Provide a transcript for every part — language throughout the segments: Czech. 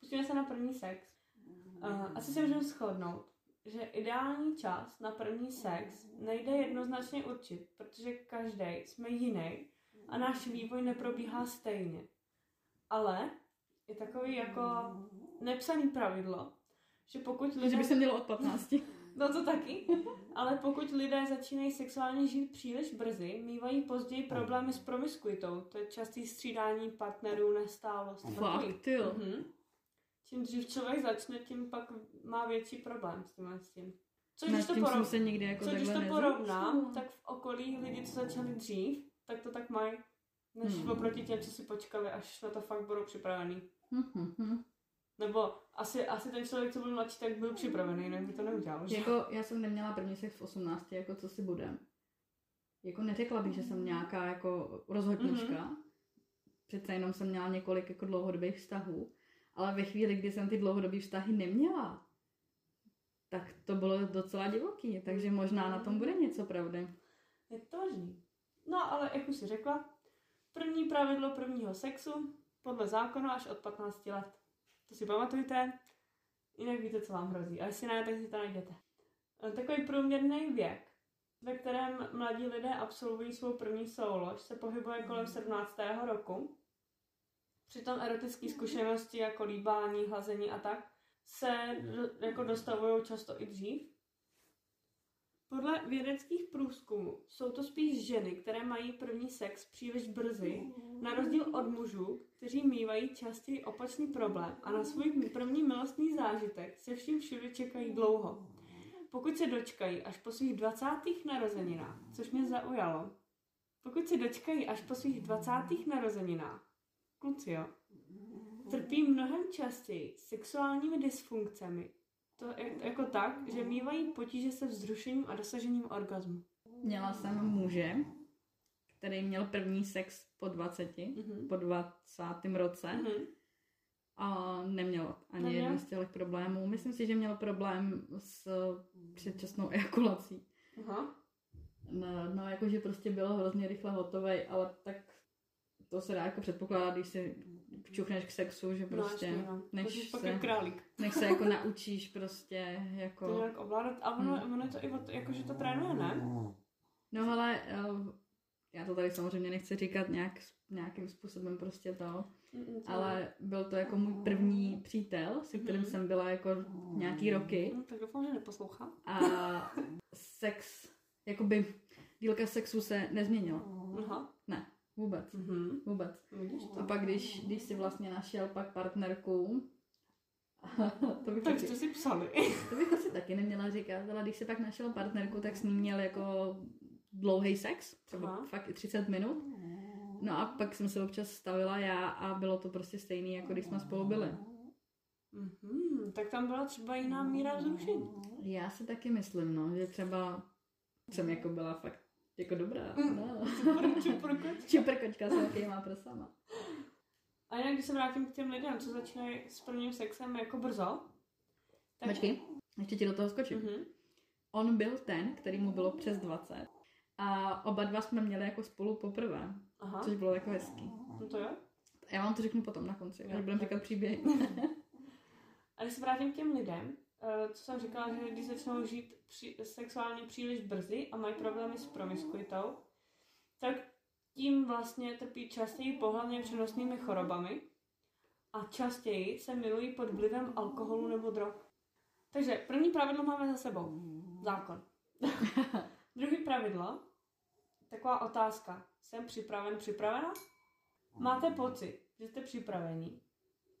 Pustíme se na první sex. Uh, asi se můžeme shodnout, že ideální čas na první sex nejde jednoznačně určit, protože každý jsme jiný a náš vývoj neprobíhá stejně. Ale je takový jako nepsaný pravidlo, že pokud lidé... Že by se mělo od 15. No to taky. Ale pokud lidé začínají sexuálně žít příliš brzy, mývají později problémy s promiskuitou. To je častý střídání partnerů, nestálost. Fakt, jo. Mhm. Čím dřív člověk začne, tím pak má větší problém s tím. S tím. Co když to, porov... se nikdy jako Co když to porovnám, tak v okolí lidi, co začali dřív, tak to tak mají. Než Hmm. oproti těm, co si počkali, až na to fakt budou připravený. Mhm, mhm. Nebo asi, asi ten člověk, co byl mladší, tak byl připravený, jinak by to neudělal. Že? Jako já jsem neměla první sex v 18, jako co si budem. Jako neřekla bych, že jsem nějaká jako rozhodnička. Mhm. Přece jenom jsem měla několik jako dlouhodobých vztahů. Ale ve chvíli, kdy jsem ty dlouhodobé vztahy neměla, tak to bylo docela divoký. Takže možná na tom bude něco pravdy. Je to možný. No, ale jak už si řekla, první pravidlo prvního sexu podle zákona až od 15 let. To si pamatujte, jinak víte, co vám hrozí. A jestli ne, tak si to najděte. Takový průměrný věk, ve kterém mladí lidé absolvují svou první soulož, se pohybuje kolem 17. roku. Přitom erotické zkušenosti jako líbání, hlazení a tak se do, jako dostavují často i dřív. Podle vědeckých průzkumů jsou to spíš ženy, které mají první sex příliš brzy, na rozdíl od mužů, kteří mývají častěji opačný problém a na svůj první milostný zážitek se vším všude čekají dlouho. Pokud se dočkají až po svých 20. narozeninách, což mě zaujalo, pokud se dočkají až po svých 20. narozeninách, kluci jo, trpí mnohem častěji sexuálními dysfunkcemi, to je, jako tak, že mývají potíže se vzrušením a dosažením orgazmu. Měla jsem muže, který měl první sex po 20, Mhm. po 20. roce Mhm. a neměl ani Neměl? jeden z těch problémů. Myslím si, že měl problém s předčasnou ejakulací. Aha. No, no jakože prostě bylo hrozně rychle hotovej, ale tak to se dá jako předpokládat, když si čuchneš k sexu, že prostě no, jasně, no. než, se, králík. než se jako naučíš prostě To jako... nějak ovládat. A ono, Hmm. ono je to i o to, jako, že to trénuje, ne? No ale eh, já to tady samozřejmě nechci říkat nějak, nějakým způsobem prostě to, Mm, to ale byl to jako můj první přítel, se kterým Mhm. jsem byla jako nějaký roky No, tak doufám, že neposlouchá. a sex, jakoby dílka sexu se nezměnila. Aha. Ne, vůbec, Mhm. vůbec. A pak, když, když si vlastně našel pak partnerku, to bych, Tak taky, jste si psali. to bych asi taky neměla říkat, ale když si pak našel partnerku, tak s ním měl jako dlouhý sex, třeba Aha. fakt i 30 minut. No a pak jsem se občas stavila já a bylo to prostě stejný, jako když jsme spolu byli. Mhm. Tak tam byla třeba jiná míra vzrušení. Já si taky myslím, no, že třeba jsem jako byla fakt jako dobrá. Mm. No. Čupr, čupr, koč. Čuprkočka s velkýma prsama. A jinak, když se vrátím k těm lidem, co začínají s prvním sexem jako brzo, tak... Počkej, ještě ti do toho skočím. Mhm. On byl ten, který mu bylo přes 20. A oba dva jsme měli jako spolu poprvé, Aha. což bylo jako hezký. No to jo. Já vám to řeknu potom na konci, Jo, až budeme říkat příběhy. A když se vrátím k těm lidem, co jsem říkala, že když začnou žít při, sexuálně příliš brzy a mají problémy s promiskuitou, tak tím vlastně trpí častěji pohlavně přenosnými chorobami a častěji se milují pod vlivem alkoholu nebo drog. Takže první pravidlo máme za sebou. Zákon. Druhý pravidlo, taková otázka. Jsem připraven, připravena? Máte pocit, že jste připraveni?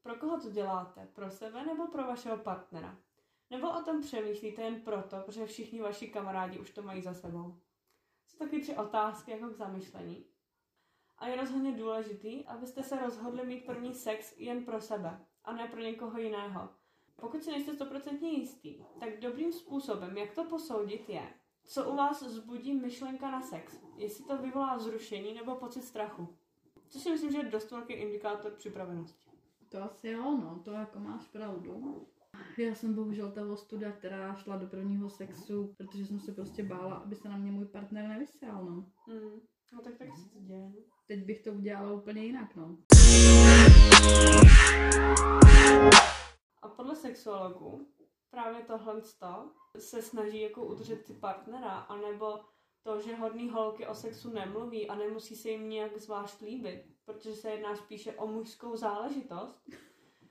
Pro koho to děláte? Pro sebe nebo pro vašeho partnera? Nebo o tom přemýšlíte jen proto, protože všichni vaši kamarádi už to mají za sebou? Jsou taky tři otázky jako k zamyšlení. A je rozhodně důležitý, abyste se rozhodli mít první sex jen pro sebe a ne pro někoho jiného. Pokud si nejste stoprocentně jistý, tak dobrým způsobem, jak to posoudit, je, co u vás vzbudí myšlenka na sex. Jestli to vyvolá zrušení nebo pocit strachu. Což si myslím, že je dost velký indikátor připravenosti. To asi jo, no, to jako máš pravdu. Já jsem bohužel ta ostuda, která šla do prvního sexu, protože jsem se prostě bála, aby se na mě můj partner nevysral, no. Hmm. No tak tak se to děje. no. Teď bych to udělala úplně jinak, no. A podle sexuologů právě tohle se snaží jako udržet si partnera, anebo to, že hodný holky o sexu nemluví a nemusí se jim nějak zvlášť líbit, protože se jedná spíše o mužskou záležitost.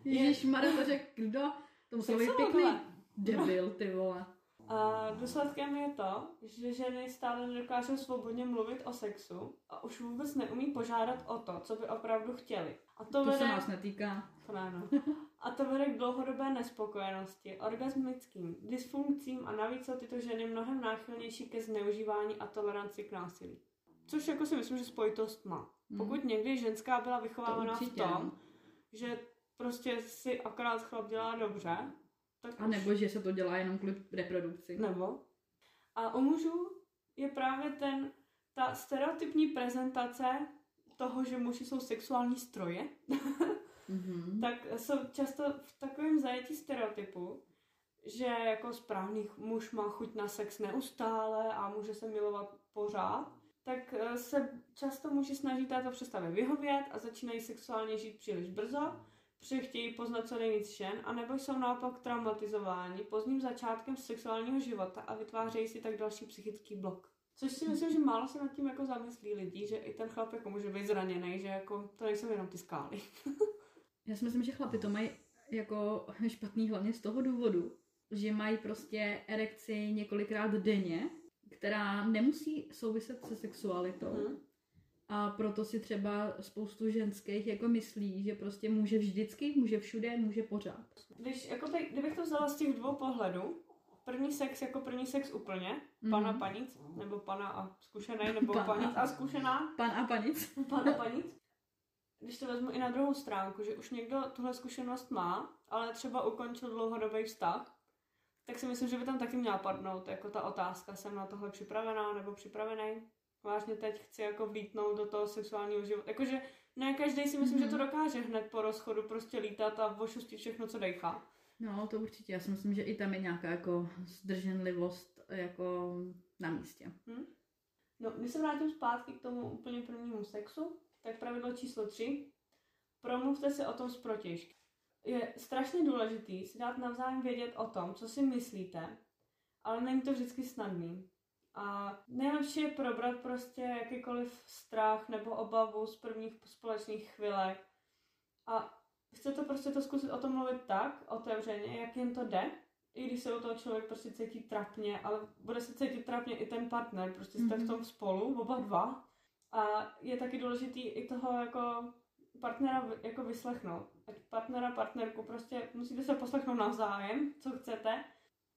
Ježíš Mare, to řekl kdo? To musel být pěkný debil, ty vole. A důsledkem je to, že ženy stále nedokážou svobodně mluvit o sexu a už vůbec neumí požádat o to, co by opravdu chtěli. A to, To vede... se nás netýká. To ne, no. A to vede k dlouhodobé nespokojenosti, orgasmickým dysfunkcím a navíc jsou tyto ženy mnohem náchylnější ke zneužívání a toleranci k násilí. Což jako si myslím, že spojitost má. Hmm. Pokud někdy ženská byla vychovávána v určitě, tom, že prostě si akorát chlap dělá dobře, tak A nebo, že se to dělá jenom kvůli reprodukci. nebo. A u mužů je právě ten, ta stereotypní prezentace toho, že muži jsou sexuální stroje, Mhm. tak jsou často v takovém zajetí stereotypu, že jako správný muž má chuť na sex neustále a může se milovat pořád, tak eh, se často muži snaží této představě vyhovět a začínají sexuálně žít příliš brzo, protože chtějí poznat co nejvíc žen, anebo jsou naopak traumatizováni pozdním začátkem sexuálního života a vytvářejí si tak další psychický blok. Což si myslím, že málo se nad tím jako zamyslí lidi, že i ten chlap jako může být zraněný, že jako to nejsou jenom ty skály. Já si myslím, že chlapi to mají jako špatný hlavně z toho důvodu, že mají prostě erekci několikrát denně, která nemusí souviset se sexualitou. Mhm. A proto si třeba spoustu ženských jako myslí, že prostě může vždycky, může všude, může pořád. Když, jako by, kdybych to vzala z těch dvou pohledů, první sex jako první sex úplně, Mhm. pan a panic, nebo pana a zkušený, nebo Pan a- panic a zkušená, Pan a panic. pan a panic. Když to vezmu i na druhou stránku, že už někdo tuhle zkušenost má, ale třeba ukončil dlouhodobý vztah, tak si myslím, že by tam taky měla padnout jako ta otázka, jsem na tohle připravená nebo připravený. Vážně teď chci jako vlítnout do toho sexuálního života. Jakože ne každý si myslím, že to Mhm. dokáže hned po rozchodu prostě lítat a ošustit všechno, co dejchá. No, to určitě. Já si myslím, že i tam je nějaká jako zdrženlivost jako na místě. No, když se vrátím zpátky k tomu úplně prvnímu sexu, tak pravidlo číslo 3. Promluvte si o tom s protěžky. Je strašně důležitý si dát navzájem vědět o tom, co si myslíte, ale není to vždycky snadný. A nejlepší je probrat prostě jakýkoliv strach nebo obavu z prvních společných chvilek. A chce to prostě to zkusit o tom mluvit tak, otevřeně, jak jen to jde, i když se u toho člověk prostě cítí trapně, ale bude se cítit trapně i ten partner, prostě jste v Mhm. tom spolu, oba dva. A je taky důležitý i toho jako partnera jako vyslechnout. Ať partnera, partnerku, prostě musíte se poslechnout navzájem, co chcete.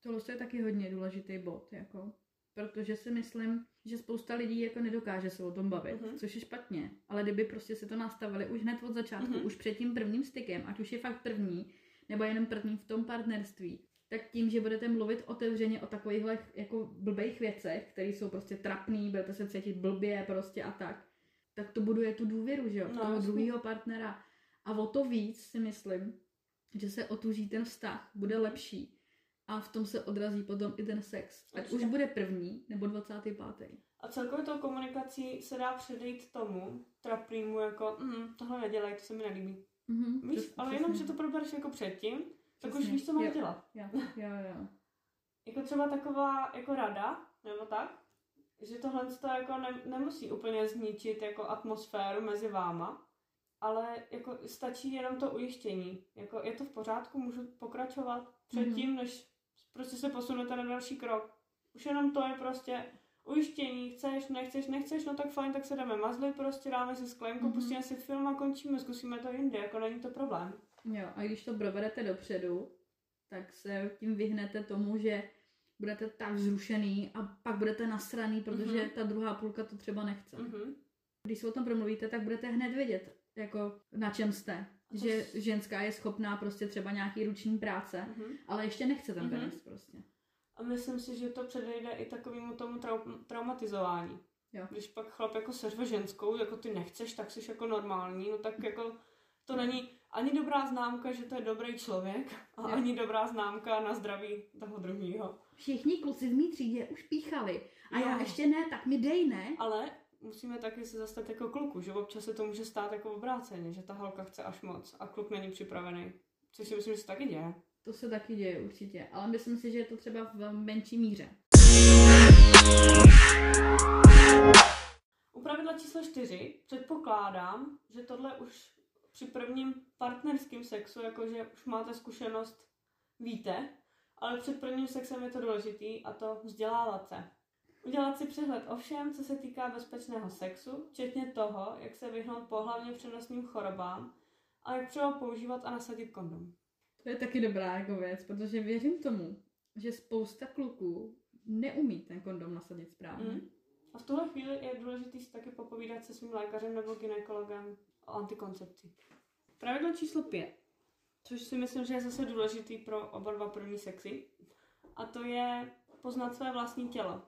Tohle je taky hodně důležitý bod, jako, protože si myslím, že spousta lidí jako nedokáže se o tom bavit, Mhm. což je špatně. Ale kdyby prostě si to nastavili už hned od začátku, Mhm. už před tím prvním stykem, ať už je fakt první, nebo jenom první v tom partnerství, tak tím, že budete mluvit otevřeně o takovýchhle jako blbých věcech, které jsou prostě trapný, budete se cítit blbě prostě a tak, tak to buduje tu důvěru, že jo, No, toho druhého partnera. A o to víc si myslím, že se otuží ten vztah, bude lepší. A v tom se odrazí potom i ten sex. Ať už Určitě. bude první nebo 25. A celkově tou komunikací se dá předejít tomu trapnému jako mm, tohle nedělej, to se mi nelíbí. Mhm, Víš, přes- ale přesně. jenom, že to probereš jako předtím, tak už Přesně. víš, co máš Jo. dělat. Jo, jo, jo. Jako třeba taková jako rada, nebo tak, že tohle to jako ne, nemusí úplně zničit jako atmosféru mezi váma, ale jako stačí jenom to ujištění. Jako je to v pořádku, můžu pokračovat předtím, než prostě se posunete na další krok. Už jenom to je prostě ujištění, chceš, nechceš, nechceš, no tak fajn, tak se jdeme mazlit, prostě dáme si sklenku, Mhm. pustíme si film a končíme, zkusíme to jinde, jako není to problém. Jo, a když to provedete dopředu, tak se tím vyhnete tomu, že budete tak zrušený a pak budete nasraný, protože Mhm. ta druhá půlka to třeba nechce. Mhm. Když se o tom promluvíte, tak budete hned vědět, jako na čem jste. Že ženská je schopná prostě třeba nějaký ruční práce, Mhm. ale ještě nechce ten Mhm. penis prostě. A myslím si, že to předejde i takovému tomu trau- traumatizování. Jo. Když pak chlap jako seřve ženskou, jako ty nechceš, tak jsi jako normální, no tak jako to není, ani dobrá známka, že to je dobrý člověk a Jo. ani dobrá známka na zdraví toho druhého. Všichni kluci v mý třídě už píchali. A já Jo. ještě ne, tak mi dej, ne? Ale musíme taky se zastat jako kluku, že občas se to může stát jako obráceně, že ta holka chce až moc a kluk není připravený. Což si myslím, že se taky děje. To se taky děje určitě, ale myslím si, že je to třeba v menší míře. U pravidla číslo 4 předpokládám, že tohle už při prvním partnerském sexu, jakože už máte zkušenost, víte, ale před prvním sexem je to důležitý a to vzdělávat se. Udělat si přehled o všem, co se týká bezpečného sexu, včetně toho, jak se vyhnout pohlavně přenosným chorobám a jak třeba používat a nasadit kondom. To je taky dobrá jako věc, protože věřím tomu, že spousta kluků neumí ten kondom nasadit správně. Mm. A v tuhle chvíli je důležité si taky popovídat se svým lékařem nebo ginekologem o antikoncepci. Pravidlo číslo 5, což si myslím, že je zase důležitý pro oba dva první sexy, a to je poznat své vlastní tělo.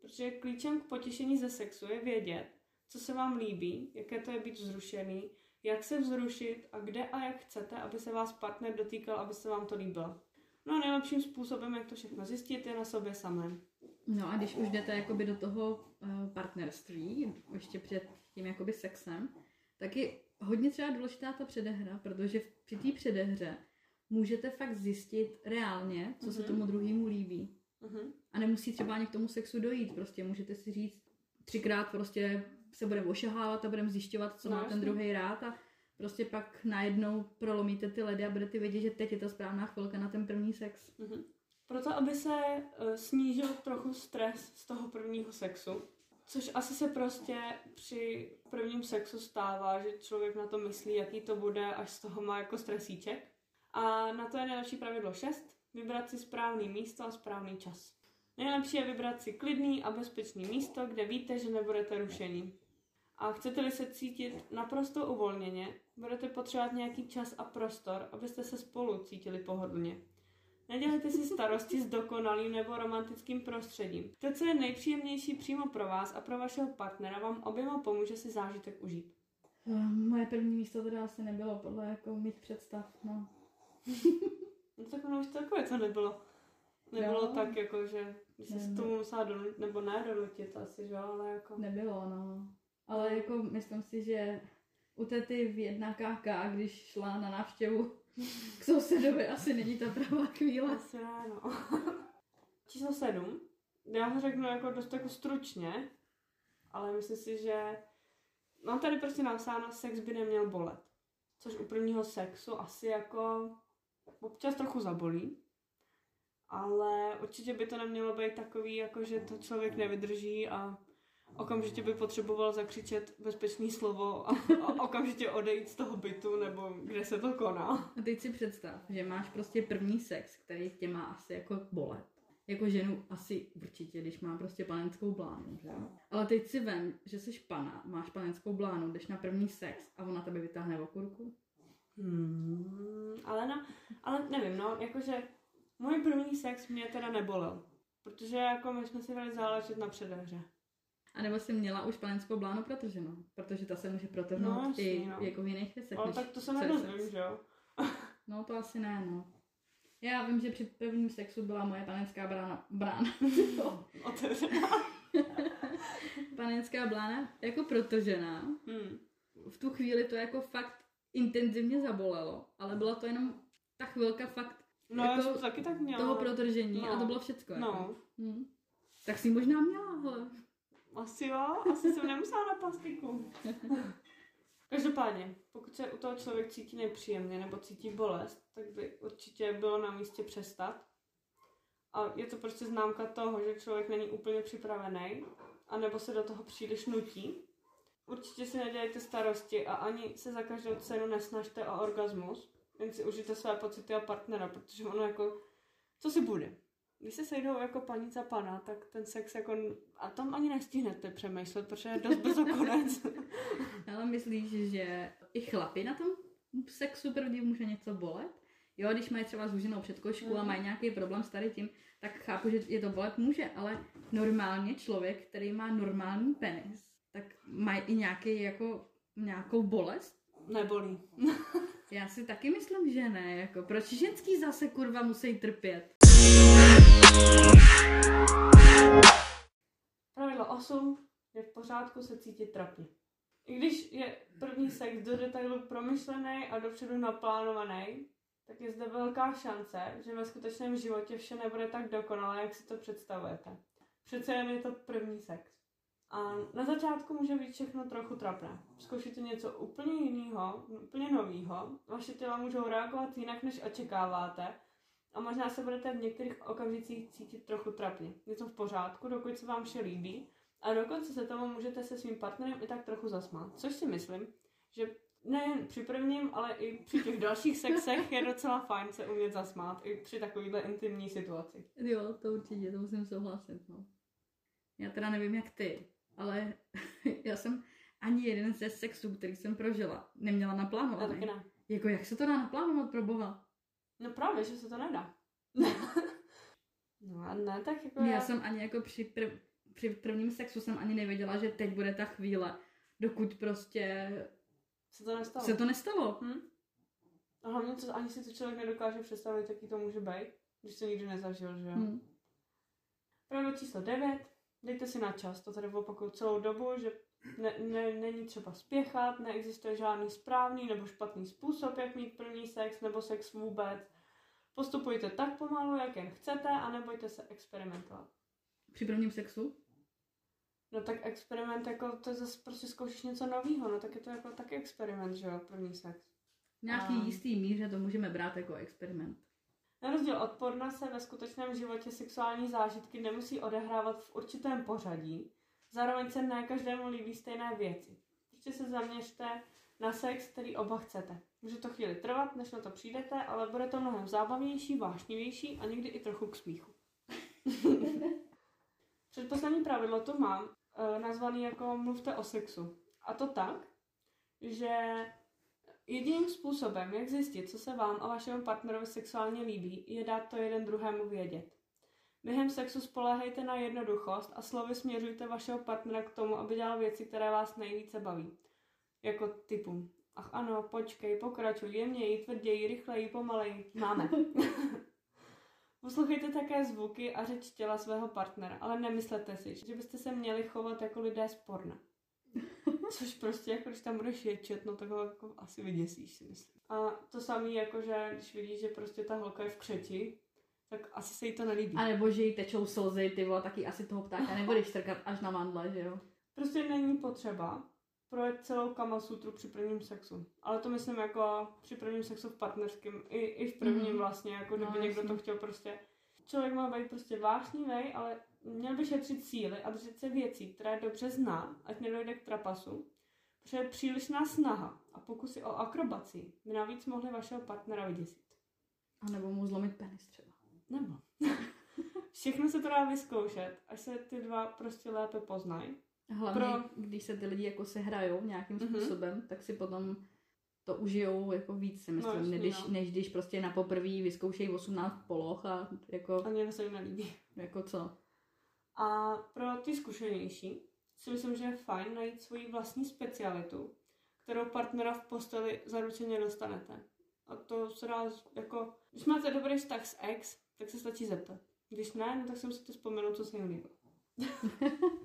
Protože klíčem k potěšení ze sexu je vědět, co se vám líbí, jaké to je být vzrušený, jak se vzrušit a kde a jak chcete, aby se vás partner dotýkal, aby se vám to líbilo. No a nejlepším způsobem, jak to všechno zjistit, je na sobě samém. No a když už jdete jakoby do toho uh, partnerství, ještě před tím jakoby sexem, tak je hodně třeba důležitá ta předehra, protože v- při té předehře můžete fakt zjistit reálně, co se Mhm. tomu druhému líbí. Mhm. A nemusí třeba ani k tomu sexu dojít, prostě můžete si říct třikrát prostě se budeme ošahávat a budeme zjišťovat, co No, má ten jasně. druhý rád a prostě pak najednou prolomíte ty ledy a budete vědět, že teď je ta správná chvilka na ten první sex. Mhm. Proto, aby se uh, snížil trochu stres z toho prvního sexu, což asi se prostě při prvním sexu stává, že člověk na to myslí, jaký to bude, až z toho má jako stresíček. A na to je nejlepší pravidlo 6, vybrat si správný místo a správný čas. Nejlepší je vybrat si klidný a bezpečný místo, kde víte, že nebudete rušení. A chcete-li se cítit naprosto uvolněně, budete potřebovat nějaký čas a prostor, abyste se spolu cítili pohodlně. Nedělejte si starosti s dokonalým nebo romantickým prostředím. To, co je nejpříjemnější přímo pro vás a pro vašeho partnera, vám oběma pomůže si zážitek užít. Moje první místo teda asi nebylo podle jako mých představ, no. No tak ono už takové to nebylo. Nebylo Jo. tak jako, že by se tomu musela donutit, nebo ne donutit asi, že jo, ale jako... Nebylo, no. Ale jako myslím si, že u tety v 1KK, když šla na návštěvu k sousedovi, asi není ta pravá chvíle. Asi ne, no. Číslo sedm. Já ho řeknu jako dost jako stručně, ale myslím si, že mám tady prostě napsáno, sex by neměl bolet. Což u prvního sexu asi jako občas trochu zabolí. Ale určitě by to nemělo být takový, jako že to člověk nevydrží a okamžitě by potřeboval zakřičet bezpečný slovo a, a okamžitě odejít z toho bytu nebo kde se to koná. A teď si představ, že máš prostě první sex, který tě má asi jako bolet. Jako ženu asi určitě, když má prostě panenskou blánu, že? Ale teď si vem, že jsi pana, máš panenskou blánu, jdeš na první sex a ona tebe vytáhne okurku. Hmm, ale, no, ale nevím, no, jakože můj první sex mě teda nebolel. Protože jako my jsme si dali záležet na předehře. A nebo jsi měla už panenskou blánu protrženou, protože ta se může protrhnout No, i no. jako v jiných věcech. Ale tak to se nedozvím, že jo? No to asi ne, no. Já vím, že při prvním sexu byla moje panenská brána, brána, Otevřená. panenská blána jako protržená. Hmm. V tu chvíli to jako fakt intenzivně zabolelo, ale byla to jenom ta chvilka fakt No, Jako já to taky tak měla. toho protržení No. a to bylo všecko. Jako. No, Hm. Tak si možná měla, hele. asi jo, asi jsem nemusela na plastiku. Každopádně, pokud se u toho člověk cítí nepříjemně nebo cítí bolest, tak by určitě bylo na místě přestat. A je to prostě známka toho, že člověk není úplně připravený, anebo se do toho příliš nutí. Určitě si nedělejte starosti a ani se za každou cenu nesnažte o orgasmus, jen si užijte své pocity a partnera, protože ono jako, co si bude? Když se sejdou jako paní a pana, tak ten sex jako, a tam ani nestihnete přemýšlet, protože je dost brzo konec. Ale myslíš, že i chlapi na tom sexu první může něco bolet? Jo, když mají třeba zúženou předkošku a Mhm. mají nějaký problém s tady tím, tak chápu, že je to bolet může, ale normálně člověk, který má normální penis, tak mají i nějaký jako nějakou bolest? Nebolí. Já si taky myslím, že ne. Jako, proč ženský zase kurva musí trpět? Pravidlo 8 je v pořádku se cítit trapně. I když je první sex do detailu promyšlený a dopředu naplánovaný, tak je zde velká šance, že ve skutečném životě vše nebude tak dokonalé, jak si to představujete. Přece jen je to první sex. A na začátku může být všechno trochu trapné. Zkoušíte něco úplně jiného, úplně nového, vaše těla můžou reagovat jinak, než očekáváte a možná se budete v některých okamžicích cítit trochu trapně. Je to v pořádku, dokud se vám vše líbí a dokonce se tomu můžete se svým partnerem i tak trochu zasmát. Což si myslím, že nejen při prvním, ale i při těch dalších sexech je docela fajn se umět zasmát i při takovýhle intimní situaci. Jo, to určitě, to musím souhlasit, no. Já teda nevím, jak ty, ale já jsem ani jeden ze sexů, který jsem prožila, neměla Já naplánovaný. ne. Jako jak se to dá naplánovat pro boha? No právě, že se to nedá. no a ne, tak jako Já jsem ani jako při, prv, při prvním sexu jsem ani nevěděla, že teď bude ta chvíle, dokud prostě se to nestalo. se to nestalo. Hm? A hlavně to, ani si to člověk nedokáže představit, jaký to může být, když to nikdy nezažil, že jo. Hm. Pravidlo číslo 9. Dejte si na čas. To tady opakuju celou dobu, že ne, ne, není třeba spěchat, neexistuje žádný správný nebo špatný způsob, jak mít první sex nebo sex vůbec. Postupujte tak pomalu, jak jen chcete a nebojte se experimentovat. Při prvním sexu? No tak experiment, jako to zase prostě zkoušíš něco nového, no tak je to jako taky experiment, že jo, první sex. V nějaký A- jistý míře to můžeme brát jako experiment. Na rozdíl od porna se ve skutečném životě sexuální zážitky nemusí odehrávat v určitém pořadí, zároveň se ne každému líbí stejné věci. Prostě se zaměřte na sex, který oba chcete. Může to chvíli trvat, než na to přijdete, ale bude to mnohem zábavnější, vášnivější a někdy i trochu k smíchu. Předposlední pravidlo tu mám, eh, nazvaný jako mluvte o sexu. A to tak, že jediným způsobem, jak zjistit, co se vám a vašemu partnerovi sexuálně líbí, je dát to jeden druhému vědět. Během sexu spoléhejte na jednoduchost a slovy směřujte vašeho partnera k tomu, aby dělal věci, které vás nejvíce baví. Jako typu, ach ano, počkej, pokračuj, jemněji, tvrději, rychleji, pomaleji. Máme. Poslouchejte také zvuky a řeč těla svého partnera, ale nemyslete si, že byste se měli chovat jako lidé z porna. Což prostě, jako když tam budeš ječet, no tak ho jako asi vyděsíš, si myslím. A to samé, jako že když vidíš, že prostě ta holka je v křeti, tak asi se jí to nelíbí. A nebo že jí tečou slzy, ty vole, taky asi toho ptáka nebudeš strkat až na mandle, že jo? Prostě není potřeba projet celou kamasutru při prvním sexu. Ale to myslím jako při prvním sexu v partnerském, i, i v prvním Mhm. vlastně, jako kdyby No, někdo to jasně. chtěl prostě. Člověk má být prostě vášnivý, ale měl by šetřit síly a držet se věcí, které dobře zná, ať nedojde k trapasu. Protože přílišná snaha a pokusy o akrobaci by navíc mohly vašeho partnera vyděsit. A nebo mu zlomit penis třeba. Nebo. Všechno se to dá vyzkoušet, až se ty dva prostě lépe poznají. Hlavně, Pro- když se ty lidi jako sehrajou nějakým Mhm. způsobem, tak si potom to užijou jako víc, si myslím, No, jasně, než, no. než když prostě na poprvé vyzkoušejí 18 poloh a jako, A někdo se jim nelíbí. jako co. A pro ty zkušenější si myslím, že je fajn najít svoji vlastní specialitu, kterou partnera v posteli zaručeně dostanete. A to se dá jako, když máte dobrý vztah s ex, tak se stačí zeptat. Když ne, no tak si musíte vzpomenout, co se jim líbilo.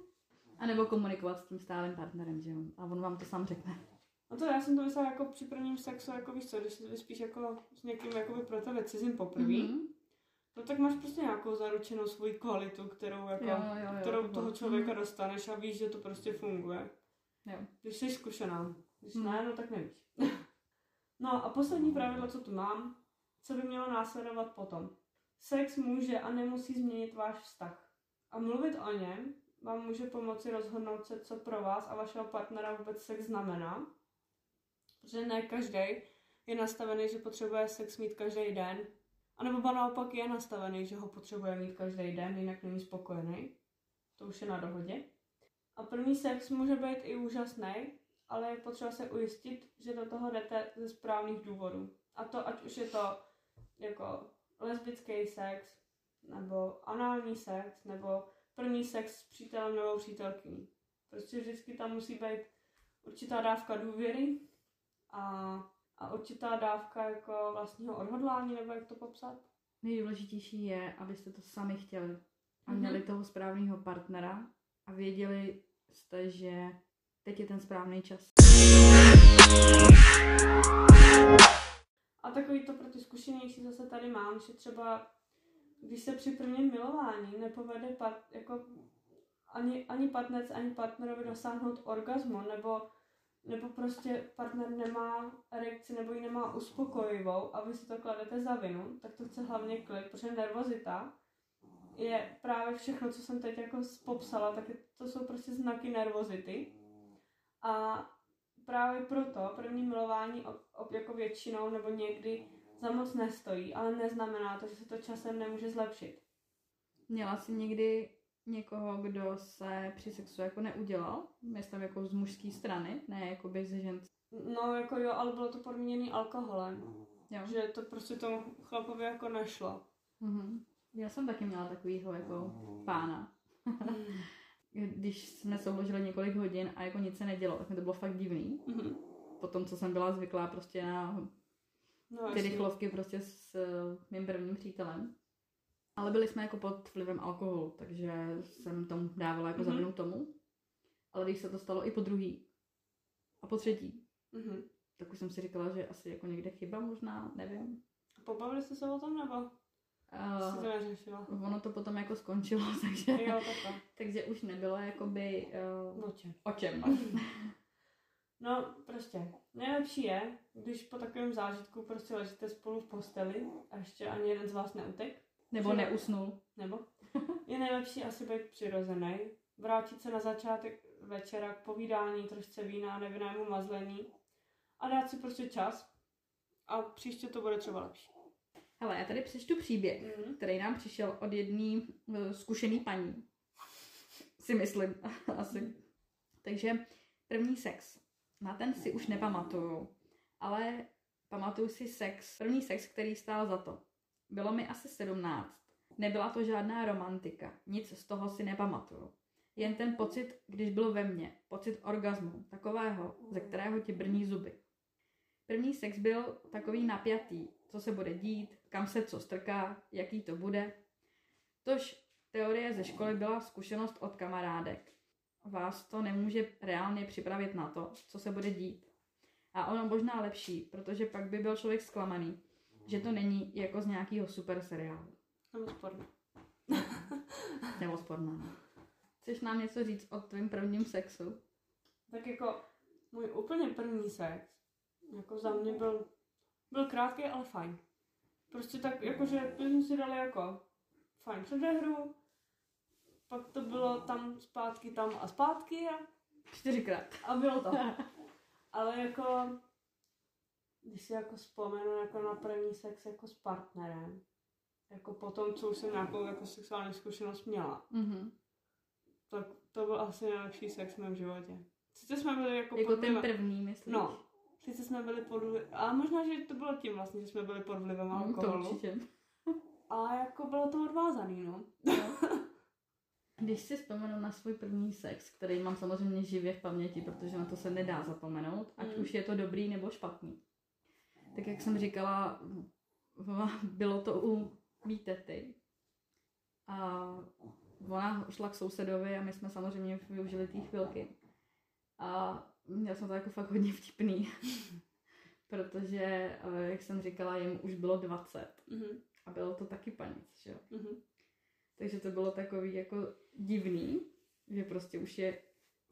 A nebo komunikovat s tím stálým partnerem, že jo. A on vám to sám řekne. A to já jsem to myslela jako při prvním sexu, jako víš co, když se vyspíš jako s někým jakoby pro tebe cizím poprvé, mm-hmm. No tak máš prostě nějakou zaručenou svoji kvalitu, kterou jako, Jo, jo, jo, kterou to toho člověka Mhm. dostaneš a víš, že to prostě funguje. Jo. Když jsi zkušená. Když Hmm. ne, no tak nevíš. no a poslední pravidlo, co tu mám, co by mělo následovat potom. Sex může a nemusí změnit váš vztah. A mluvit o něm vám může pomoci rozhodnout se, co pro vás a vašeho partnera vůbec sex znamená. Protože ne každý je nastavený, že potřebuje sex mít každý den. A nebo ba naopak je nastavený, že ho potřebuje mít každý den, jinak není spokojený. To už je na dohodě. A první sex může být i úžasný, ale je potřeba se ujistit, že do toho jdete ze správných důvodů. A to ať už je to jako lesbický sex, nebo anální sex, nebo první sex s přítelem nebo přítelkyní. Prostě vždycky tam musí být určitá dávka důvěry a a určitá dávka jako vlastního odhodlání, nebo jak to popsat. Nejdůležitější je, abyste to sami chtěli a Mhm. měli toho správného partnera a věděli jste, že teď je ten správný čas. A takový to pro ty zkušenější zase tady mám, že třeba když se při prvním milování nepovede part, jako ani, ani partnerce, ani partnerovi dosáhnout orgasmu, nebo, nebo prostě partner nemá erekci nebo ji nemá uspokojivou a vy si to kladete za vinu, tak to chce hlavně klid, protože nervozita je právě všechno, co jsem teď jako popsala, tak to jsou prostě znaky nervozity. A právě proto první milování ob, ob, jako většinou nebo někdy za moc nestojí, ale neznamená to, že se to časem nemůže zlepšit. Měla jsi někdy někoho, kdo se při sexu jako neudělal? Myslím jako z mužské strany, ne jako by ze ženské. No jako jo, ale bylo to podmíněný alkoholem, Jo. že to prostě tomu chlapovi jako nešlo. Mhm. Já jsem taky měla takovýho jako pána. Když jsme souložili několik hodin a jako nic se nedělo, tak mi to bylo fakt divný. Mhm. Po tom, co jsem byla zvyklá prostě na no, ty rychlovky prostě s mým prvním přítelem. Ale byli jsme jako pod vlivem alkoholu, takže jsem tomu dávala jako Mhm. mm-hmm. tomu. Ale když se to stalo i po druhý a po třetí, Mhm. tak už jsem si říkala, že asi jako někde chyba možná, nevím. Pobavili jste se o tom nebo to Uh, neřešila? ono to potom jako skončilo, takže, Jo, takhle. takže už nebylo jakoby uh, O čem? o čem. No. No, prostě. Nejlepší je, když po takovém zážitku prostě ležíte spolu v posteli a ještě ani jeden z vás neutek. Nebo Že- neusnul. Nebo? Je nejlepší asi být přirozený, vrátit se na začátek večera k povídání, trošce vína, nevinnému mazlení a dát si prostě čas a příště to bude třeba lepší. Hele, já tady přečtu příběh, Mhm. který nám přišel od jedné uh, zkušený paní. Si myslím, asi. Takže první sex. Na ten si už nepamatuju, ale pamatuju si sex, první sex, který stál za to. Bylo mi asi 17. Nebyla to žádná romantika, nic z toho si nepamatuju. Jen ten pocit, když byl ve mně, pocit orgazmu, takového, ze kterého ti brní zuby. První sex byl takový napjatý, co se bude dít, kam se co strká, jaký to bude. Tož teorie ze školy byla zkušenost od kamarádek. Vás to nemůže reálně připravit na to, co se bude dít. A ono možná lepší, protože pak by byl člověk zklamaný, že to není jako z nějakého super seriálu. Nebo sporné. Nebo sporná. Chceš nám něco říct o tvém prvním sexu? Tak jako můj úplně první sex, jako za mě byl, byl krátký, ale fajn. Prostě tak, jakože my jsme si dali jako fajn předehru, pak to bylo tam zpátky, tam a zpátky a, Čtyřikrát. a bylo to. Ale jako, když si jako vzpomenu jako na první sex jako s partnerem, jako po tom, co už jsem nějakou jako sexuální zkušenost měla, Mhm. tak to byl asi nejlepší sex v mém životě. Sice jsme byli jako, Jako ten první, myslíš? No, sice jsme byli pod vlivem, ale možná, že to bylo tím vlastně, že jsme byli pod vlivem Mm, to alkoholu. určitě. A jako bylo to odvázaný, no. Když si vzpomenu na svůj první sex, který mám samozřejmě živě v paměti, protože na to se nedá zapomenout, ať Mm. už je to dobrý nebo špatný. Tak jak jsem říkala, bylo to u mý tety. A ona šla k sousedovi a my jsme samozřejmě využili té chvilky. A měl jsem to jako fakt hodně vtipný. protože, eh, jak jsem říkala, jim už bylo 20. Mhm, A bylo to taky panic, že jo. mhm. Takže to bylo takový jako divný, že prostě už je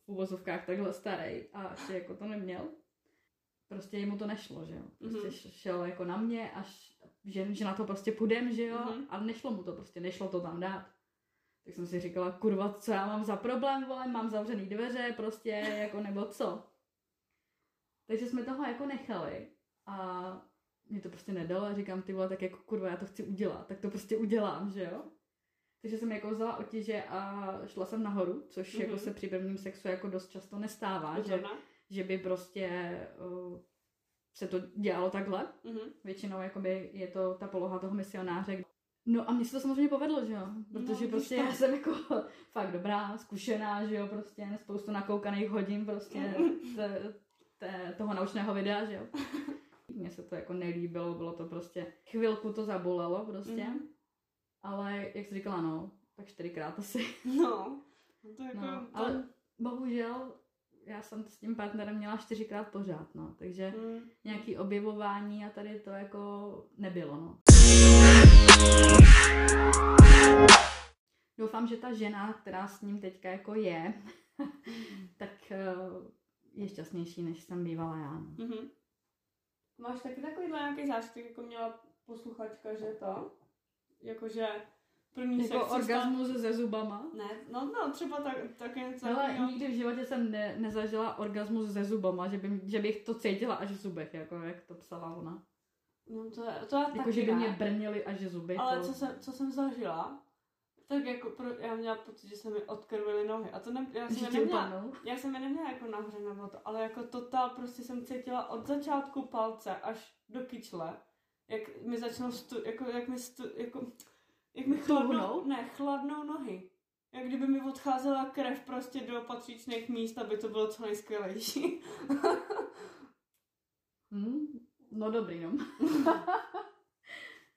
v uvozovkách takhle starý a ještě jako to neměl. Prostě jemu to nešlo, že jo. Prostě Mhm. mm-hmm. šel jako na mě, až, že, že na to prostě půjdem, že jo. Mhm. Mm-hmm. A nešlo mu to prostě, nešlo to tam dát. Tak jsem si říkala, kurva, co já mám za problém, vole, mám zavřený dveře, prostě, jako nebo co. Takže jsme toho jako nechali a mě to prostě nedalo a říkám, ty vole, tak jako kurva, já to chci udělat, tak to prostě udělám, že jo. Takže jsem jako vzala otěže a šla jsem nahoru, což mm-hmm. jako Mhm. se při prvním sexu jako dost často nestává, že, Pozorná. Že by prostě uh, se to dělalo takhle. Mhm. Většinou jakoby je to ta poloha toho misionáře. No a mně se to samozřejmě povedlo, že jo, protože No, prostě já jsem jako fakt dobrá, zkušená, že jo, prostě spoustu nakoukaných hodin prostě te, te, toho naučného videa, že jo. Mně se to jako nelíbilo, bylo to prostě, chvilku to zabolelo prostě, Mhm. ale jak jsi říkala, no, tak čtyřikrát asi. No, no to jako... No, ale bohužel já jsem s tím partnerem měla čtyřikrát pořád, no, takže Mm. nějaký objevování a tady to jako nebylo, no. Doufám, že ta žena, která s ním teďka jako je, tak eh, je šťastnější, než jsem bývala já. No. Mhm. Máš taky takovýhle nějaký zážitek, jako měla posluchačka, že to? Jakože první Jako orgasmus se zubama. Ne, no, no, třeba tak, tak něco Ale takového. nikdy v životě jsem ne, nezažila orgasmus se zubama, že, by, že bych to cítila až v zubech, jako jak to psala ona. No, to, je- to já Jako, taky že by ne. mě brnily až zuby. Ale to... co jsem, co jsem zažila, tak jako pro, já měla pocit, že se mi odkrvily nohy. A to ne, já jsem je ti neměla, upadnou. já jsem je neměla jako nahoře nebo to, ale jako totál prostě jsem cítila od začátku palce až do kyčle, jak mi začalo stu, jako, jak mi stu, jako, jak mi chladnou, ne, chladnou nohy. Jak kdyby mi odcházela krev prostě do patřičných míst, aby to bylo co nejskvělejší. Hmm, no dobrý, no.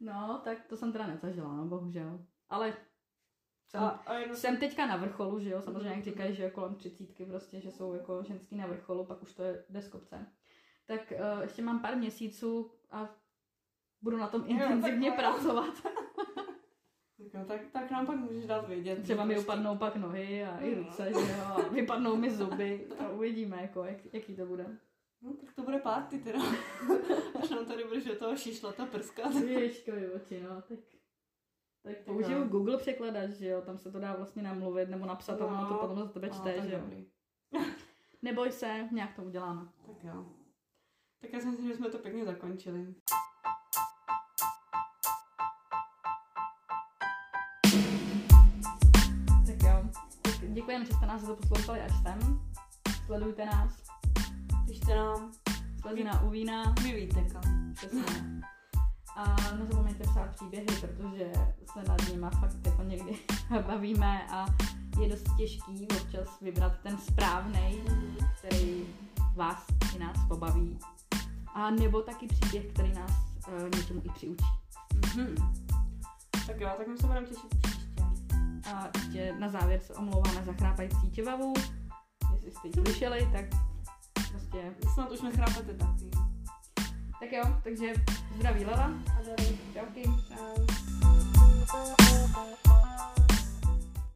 no, tak to jsem teda nezažila, no, bohužel. Ale jsem, A, a jedno jsem teďka na vrcholu, že jo, samozřejmě jak Mhm. říkají, že kolem třicítky prostě, že jsou jako ženský na vrcholu, pak už to je jde z kopce. Tak uh, ještě mám pár měsíců a budu na tom intenzivně takhle. pracovat. Tak, jo, tak, tak nám pak můžeš dát vědět. Třeba mi prostě- upadnou pak nohy a i No. ruce, že jo, a vypadnou mi zuby a uvidíme, jako, jak, jaký to bude. No, tak to bude party teda. Až nám tady budeš do toho šišlat a prskat. Ježiškovi oči, no, tak... Tak použiju jo. Google překladač, že jo, tam se to dá vlastně namluvit nebo napsat a ono to No. potom za tebe No, čte, tak že jo. dobrý. Neboj se, nějak to uděláme. Tak jo. Tak já si myslím, že jsme to pěkně zakončili. Děkujeme, že jste nás poslouchali až sem. Sledujte nás, Pište nám, slezina u vína, vy víte kam. přesně. A nezapomeňte psát příběhy, protože se nad nima fakt jako někdy bavíme a je dost těžký občas vybrat ten správný, který vás i nás pobaví. A nebo taky příběh, který nás uh, něčemu i přiučí. Mhm. Tak jo, tak my se budeme těšit příště. A ještě na závěr se omlouváme za chrápající čevavu. Jestli jste ji slyšeli, tak prostě... Snad už nechrápete taky. Tak jo, takže zdraví Lela. A tady. Čauky. Čau.